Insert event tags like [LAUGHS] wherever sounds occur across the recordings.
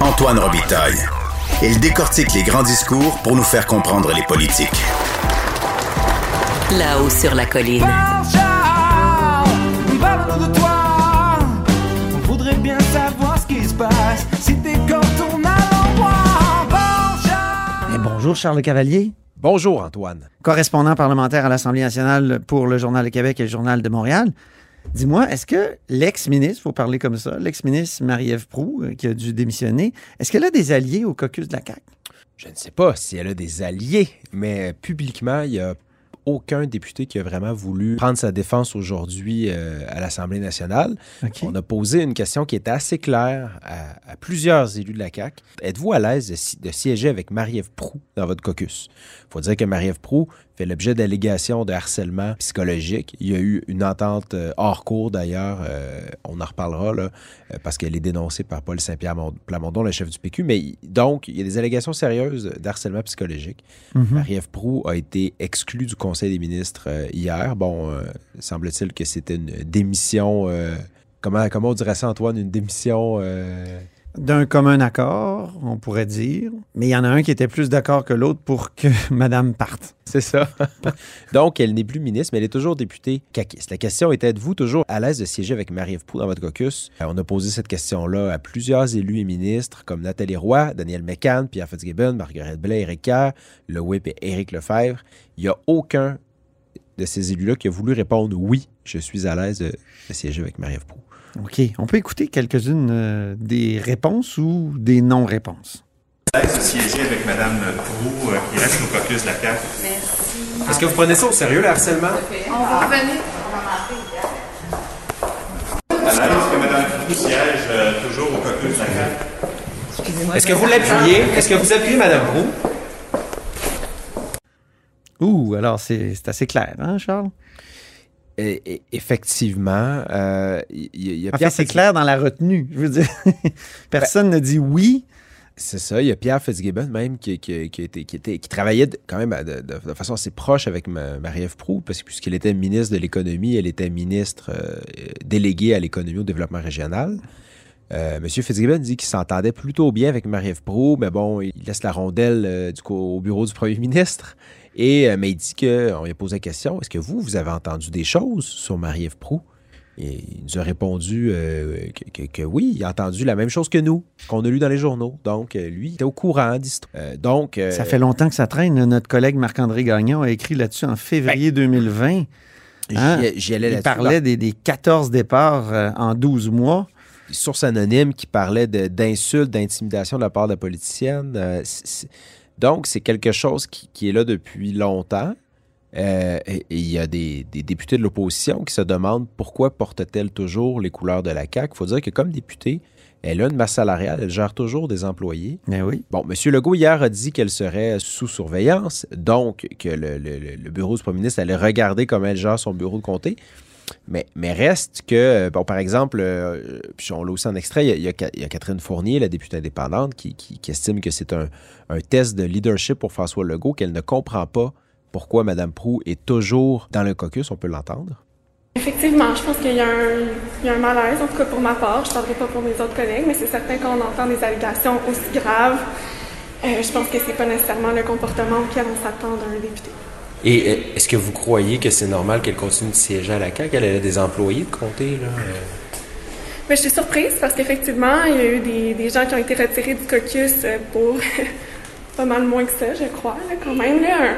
Antoine Robitaille. Il décortique les grands discours pour nous faire comprendre les politiques. Là-haut sur la colline. De toi. On voudrait bien savoir ce qui se passe. Si t'es. Eh, bonjour Charles Cavalier, Bonjour Antoine. correspondant parlementaire à l'Assemblée nationale pour le Journal de Québec et le Journal de Montréal. Dis-moi, est-ce que l'ex-ministre, faut parler comme ça, l'ex-ministre Marie-Ève Proux, euh, qui a dû démissionner, est-ce qu'elle a des alliés au caucus de la CAQ? Je ne sais pas si elle a des alliés, mais publiquement, il n'y a aucun député qui a vraiment voulu prendre sa défense aujourd'hui euh, à l'Assemblée nationale. On a posé une question qui était assez claire à, à plusieurs élus de la CAQ. Êtes-vous à l'aise de siéger avec Marie-Ève Proux dans votre caucus? Il faut dire que Marie-Ève Proux fait l'objet d'allégations de harcèlement psychologique. Il y a eu une entente euh, hors cours d'ailleurs, euh, on en reparlera, là, euh, parce qu'elle est dénoncée par Paul Saint-Pierre Mon- Plamondon, le chef du PQ. Mais donc, il y a des allégations sérieuses d'harcèlement psychologique. Mhm. Marie-Ève Proux a été exclue du Conseil des ministres hier. Bon, euh, semble-t-il que c'était une démission. euh, comment, comment on dirait ça, Antoine? Une démission. D'un commun accord, on pourrait dire, mais il y en a un qui était plus d'accord que l'autre pour que [LAUGHS] Madame parte. C'est ça. [LAUGHS] Donc, elle n'est plus ministre, mais elle est toujours députée caquiste. La question était êtes-vous toujours à l'aise de siéger avec Marie-Ève dans votre caucus? Euh, On a posé cette question-là à plusieurs élus et ministres comme Nathalie Roy, Daniel McCann, Pierre Fitzgibbon, Marguerite Blais, Éric Kerr, le whip et Éric Lefebvre. Il n'y a aucun de ces élus-là qui a voulu répondre oui, je suis à l'aise de, siéger avec Marie-Ève. OK. On peut écouter quelques-unes euh, des réponses ou des non-réponses? de siéger avec Mme Proux, euh, qui reste au caucus de la CAQ. Est-ce que vous prenez ça au sérieux, le harcèlement? On va revenir. À l'aise que Mme Proux siège euh, toujours au caucus de la CAQ. Est-ce que vous l'appuyez? Est-ce que vous appuyez Mme Proux? Ouh, alors c'est c'est assez clair, hein, Charles? Et- effectivement, euh, il y, il y a En fait, Pierre c'est clair dans la retenue. Je veux dire, [LAUGHS] personne ne dit oui. C'est ça. Il y a Pierre Fitzgibbon même qui, qui, qui, était- qui, était- travaillait quand même de, de- de façon assez proche avec ma- Marie-Ève Proux, parce que puisqu'elle était ministre de l'économie, elle était ministre euh, déléguée à l'économie au développement régional. Euh, Monsieur Fitzgibbon dit qu'il s'entendait plutôt bien avec Marie-Ève Proux, mais bon, il laisse la rondelle euh, du, au bureau du premier ministre. Et, euh, mais il dit qu'on lui a posé la question est-ce que vous, vous avez entendu des choses sur Marie-Ève Proux Et il nous a répondu euh, que, que- que oui, il a entendu la même chose que nous, qu'on a lu dans les journaux. Donc, euh, lui, il était au courant d'histoire. Euh, donc, euh, Ça fait longtemps que ça traîne. Notre collègue Marc-André Gagnon a écrit là-dessus en février 2020. hein? j'y- j'y allais Il parlait des, des 14 départs en 12 mois. source anonyme qui parlait d'insultes, d'intimidation de la part de la politicienne. Donc, c'est quelque chose qui, qui est là depuis longtemps. Euh, et et il y a des, des députés de l'opposition qui se demandent pourquoi porte-t-elle toujours les couleurs de la CAQ. Il faut dire que comme députée, elle a une masse salariale, elle gère toujours des employés. Mais oui. Bon, M. Legault, hier, a dit qu'elle serait sous surveillance, donc que le, le- le- le bureau du premier ministre allait regarder comment elle gère son bureau de comté. Mais, reste que, bon, par exemple, euh, puis on l'a aussi en extrait, il y, a, Catherine Fournier, la députée indépendante, qui, estime que c'est un, test de leadership pour François Legault, qu'elle ne comprend pas pourquoi Mme Prou est toujours dans le caucus, on peut l'entendre. Effectivement, je pense qu'il y, a un- malaise, en tout cas pour ma part. Je ne parlerai pas pour mes autres collègues, mais c'est certain qu'on entend des allégations aussi graves Euh, je pense que c'est pas nécessairement le comportement auquel on s'attend d'un député. Et euh, est-ce que vous croyez que c'est normal qu'elle continue de siéger à la CAQ? Elle a des employés de comté, là? euh? Mais je suis surprise parce qu'effectivement, il y a eu des, des gens qui ont été retirés du caucus euh, pour [LAUGHS] pas mal moins que ça, je crois, là, quand même. Là.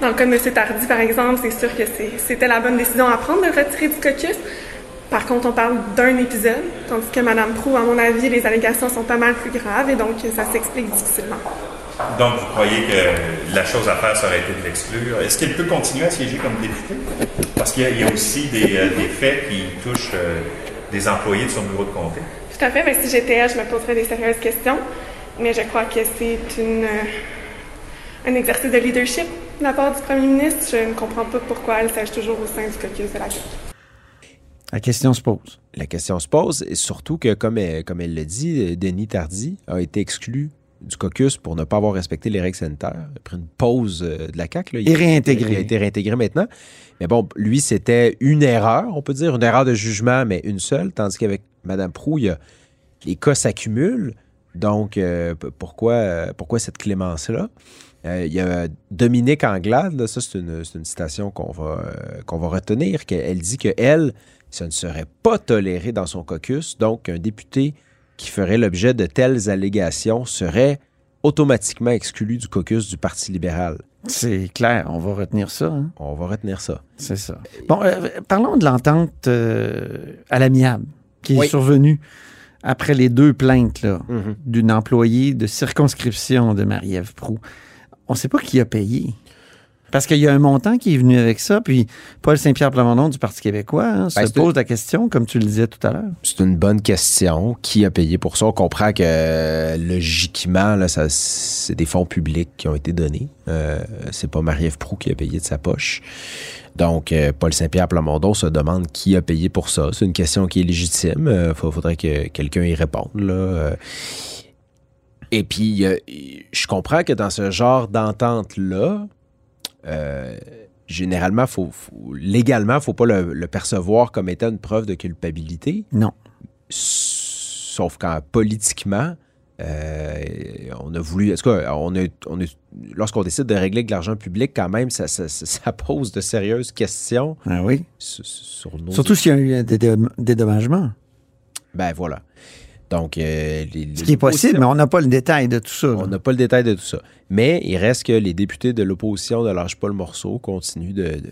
Dans le cas de M. Tardy, par exemple, c'est sûr que c'était la bonne décision à prendre de retirer du caucus. Par contre, on parle d'un épisode, tandis que Mme Prou, à mon avis, les allégations sont pas mal plus graves et donc ça s'explique difficilement. Donc, vous croyez que la chose à faire, ça aurait été de l'exclure? Est-ce qu'elle peut continuer à siéger comme députée? Parce qu'il y, a- il y a aussi des, euh, des faits qui touchent euh, des employés de son bureau de comté. Tout à fait. Mais si j'étais elle, je me poserais des sérieuses questions. Mais je crois que c'est une, euh, un exercice de leadership de la part du premier ministre. Je ne comprends pas pourquoi elle siège toujours au sein du caucus de la CAQ. La question se pose. La question se pose, et surtout que, comme elle, comme elle l'a dit, Denis Tardy a été exclu du caucus pour ne pas avoir respecté les règles sanitaires. Il a pris une pause euh, de la CAQ. là. Il a- réintégré. Il a été réintégré maintenant. Mais bon, lui, c'était une erreur, on peut dire, une erreur de jugement, mais une seule, tandis qu'avec Mme Proux, il y a- les cas s'accumulent. Donc, euh, pourquoi, euh, pourquoi cette clémence-là? Euh, il y a Dominique Anglade, là, ça c'est une, citation qu'on va, qu'on va retenir, qu'elle elle dit qu'elle, ça ne serait pas toléré dans son caucus, donc un député qui ferait l'objet de telles allégations serait automatiquement exclu du caucus du Parti libéral. C'est clair, on va retenir ça. hein? On va retenir ça. C'est ça. Bon, euh, parlons de l'entente euh, à l'amiable qui est survenue après les deux plaintes là, Mhm. d'une employée de circonscription de Marie-Ève Proux. On ne sait pas qui a payé. Parce qu'il y a un montant qui est venu avec ça, puis Paul Saint-Pierre Plamondon du Parti québécois hein, se Ben, pose la question, comme tu le disais tout à l'heure. C'est une bonne question. Qui a payé pour ça? On comprend que euh, logiquement, là, ça, c'est des fonds publics qui ont été donnés. Euh, c'est pas Marie-Ève Proux qui a payé de sa poche. Donc, euh, Paul Saint-Pierre Plamondon se demande qui a payé pour ça. C'est une question qui est légitime. Il faudrait que quelqu'un y réponde. Là. Euh, Et puis, euh, je comprends que dans ce genre d'entente-là, euh, généralement, faut, faut- légalement, il ne faut pas le, le percevoir comme étant une preuve de culpabilité. Non. Sauf quand politiquement, euh, on a voulu. Est-ce qu'on a, on a, lorsqu'on décide de régler de l'argent public, quand même, ça, ça- ça- ça pose de sérieuses questions Ah oui. sur, sur nos. Surtout s'il y a eu des dé- dédommagements. Ben voilà. Donc, euh, les- Ce qui est possible, mais on n'a pas le détail de tout ça. On n'a pas le détail de tout ça. Mais il reste que les députés de l'opposition ne lâchent pas le morceau, continuent de, de-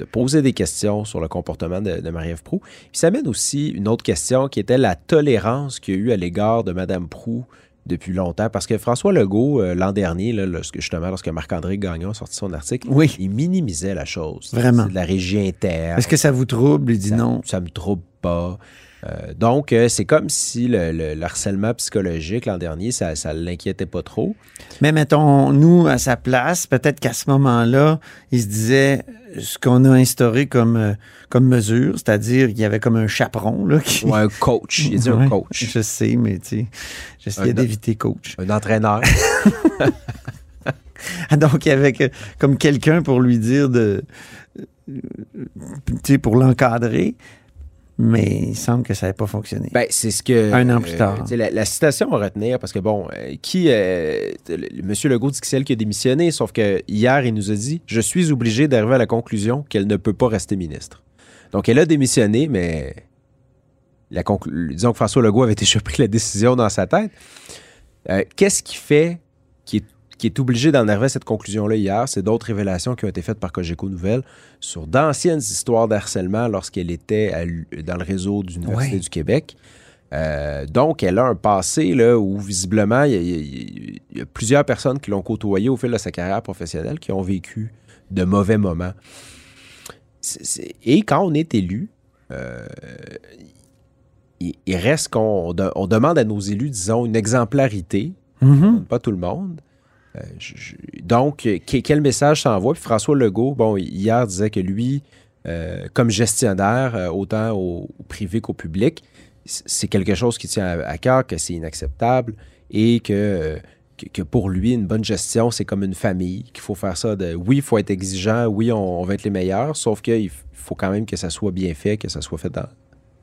de poser des questions sur le comportement de, de Marie-Ève Proux. Puis ça amène aussi une autre question qui était la tolérance qu'il y a eu à l'égard de Mme Proux depuis longtemps. Parce que François Legault, euh, l'an dernier, là, lorsque, justement, lorsque Marc-André Gagnon a sorti son article, Oui. il minimisait la chose. Vraiment. C'est de la régie interne. Est-ce que ça vous trouble? Il dit Ça- non. Ça me trouble pas. Euh, donc, euh, c'est comme si le, le- le harcèlement psychologique l'an dernier, ça ne l'inquiétait pas trop. Mais mettons, nous, à sa place, peut-être qu'à ce moment-là, il se disait ce qu'on a instauré comme, euh, comme mesure, c'est-à-dire qu'il y avait comme un chaperon. Là, qui... Ou un coach. Il dit un coach. Je sais, mais tu sais, j'essayais d'éviter coach. Un entraîneur. [LAUGHS] Donc, il y avait que- comme quelqu'un pour lui dire de. Tu sais, pour l'encadrer. Mais il semble que ça n'avait pas fonctionné. Ben, c'est ce que. Un an plus tard. tu sais, la, la citation à retenir, parce que bon, euh, qui. euh, le- Monsieur Legault dit que c'est elle qui a démissionné, sauf que hier, il nous a dit Je suis obligé d'arriver à la conclusion qu'elle ne peut pas rester ministre. Donc, elle a démissionné, mais. La conclu- Disons que François Legault avait déjà pris la décision dans sa tête. Euh, Qu'est-ce qui fait qu'il est, qu'il est obligé d'en arriver à cette conclusion-là hier? C'est d'autres révélations qui ont été faites par Cogeco Nouvelles sur d'anciennes histoires d'harcèlement lorsqu'elle était à dans le réseau de l'Université Ouais. du Québec. Euh, donc, elle a un passé là, où visiblement, il y, a- y y plusieurs personnes qui l'ont côtoyée au fil de sa carrière professionnelle qui ont vécu de mauvais moments. Et quand on est élu, euh, il, il reste qu'on on de- on demande à nos élus, disons, une exemplarité. Mhm. Pas tout le monde. Euh, donc, que- quel message s'envoie? Puis François Legault, bon, hier disait que lui, euh, comme gestionnaire, euh, autant au, privé qu'au public, c'est quelque chose qui tient à, cœur, que c'est inacceptable et que, que, pour lui, une bonne gestion, c'est comme une famille, qu'il faut faire ça de oui, il faut être exigeant, oui, on, on va être les meilleurs, sauf qu'il faut quand même que ça soit bien fait, que ça soit fait dans,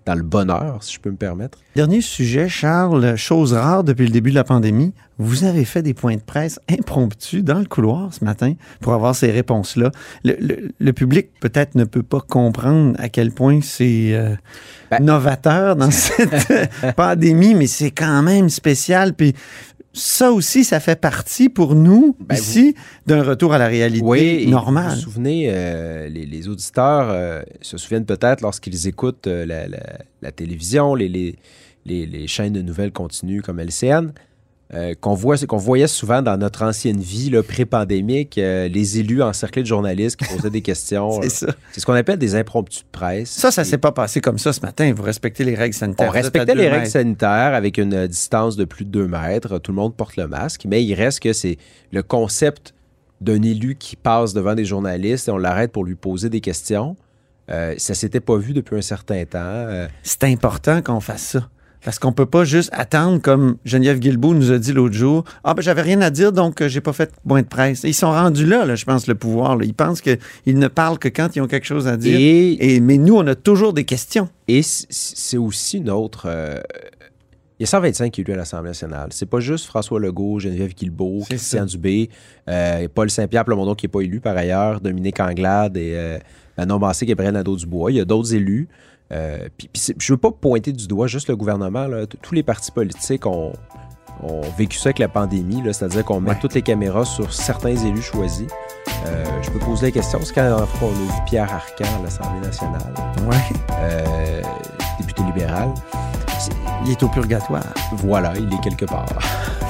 dans le bonheur, si je peux me permettre. Dernier sujet, Charles, chose rare depuis le début de la pandémie, vous avez fait des points de presse impromptus dans le couloir ce matin pour avoir ces réponses-là. Le, le- le public peut-être ne peut pas comprendre à quel point c'est euh, Ben- novateur dans [LAUGHS] cette [LAUGHS] pandémie, mais c'est quand même spécial. Puis ça aussi, ça fait partie pour nous Ben, ici d'un retour à la réalité Oui, et Vous normale. vous souvenez, euh, les, les auditeurs euh, se souviennent peut-être lorsqu'ils écoutent euh, la, la- la télévision, les- les chaînes de nouvelles continues comme LCN, euh, qu'on voit, qu'on voyait souvent dans notre ancienne vie pré-pandémique, euh, les élus encerclés de journalistes qui posaient des [LAUGHS] questions. C'est ça. C'est ce qu'on appelle des impromptus de presse. Ça, ça Et- s'est pas passé comme ça ce matin. Vous respectez les règles sanitaires. on respectait les règles sanitaires avec une euh, distance de plus de 2 mètres. Tout le monde porte le masque, mais il reste que c'est le concept d'un élu qui passe devant des journalistes et on l'arrête pour lui poser des questions. Euh, ça s'était pas vu depuis un certain temps. Euh, c'est important qu'on fasse ça. Parce qu'on peut pas juste attendre, comme Geneviève Guilbeault nous a dit l'autre jour, « Ah, ben j'avais rien à dire, donc euh, j'ai pas fait point de presse. » Ils sont rendus là, là, je pense, le pouvoir. là. Ils pensent qu'ils ne parlent que quand ils ont quelque chose à dire. et Et, mais nous, on a toujours des questions. et c'est aussi une autre... euh, il y a 125 élus à l'Assemblée nationale. C'est pas juste François Legault, Geneviève Guilbeault, Christian Dubé, euh, Paul Saint-Pierre Plamondon qui n'est pas élu par ailleurs, Dominique Anglade et Manon Massé, Gabriel Nadeau-Dubois. Il y a d'autres élus. Euh, puis, puis je veux pas pointer du doigt juste le gouvernement. là. Tous les partis politiques ont, ont vécu ça avec la pandémie, c'est-à-dire qu'on met Ouais. toutes les caméras sur certains élus choisis. Euh, je peux poser la question, c'est quand qu'on a vu Pierre Arcan à l'Assemblée nationale, Ouais. euh, député libéral. Il est au purgatoire. Voilà, il est quelque part.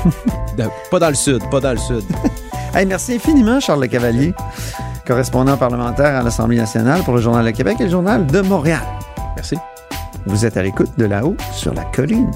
[LAUGHS] Pas dans le sud, pas dans le sud. [LAUGHS] Hey, merci infiniment, Charles Le Cavalier, correspondant parlementaire à l'Assemblée nationale pour le Journal de Québec et le Journal de Montréal. Merci. Vous êtes à l'écoute de là-haut sur la colline.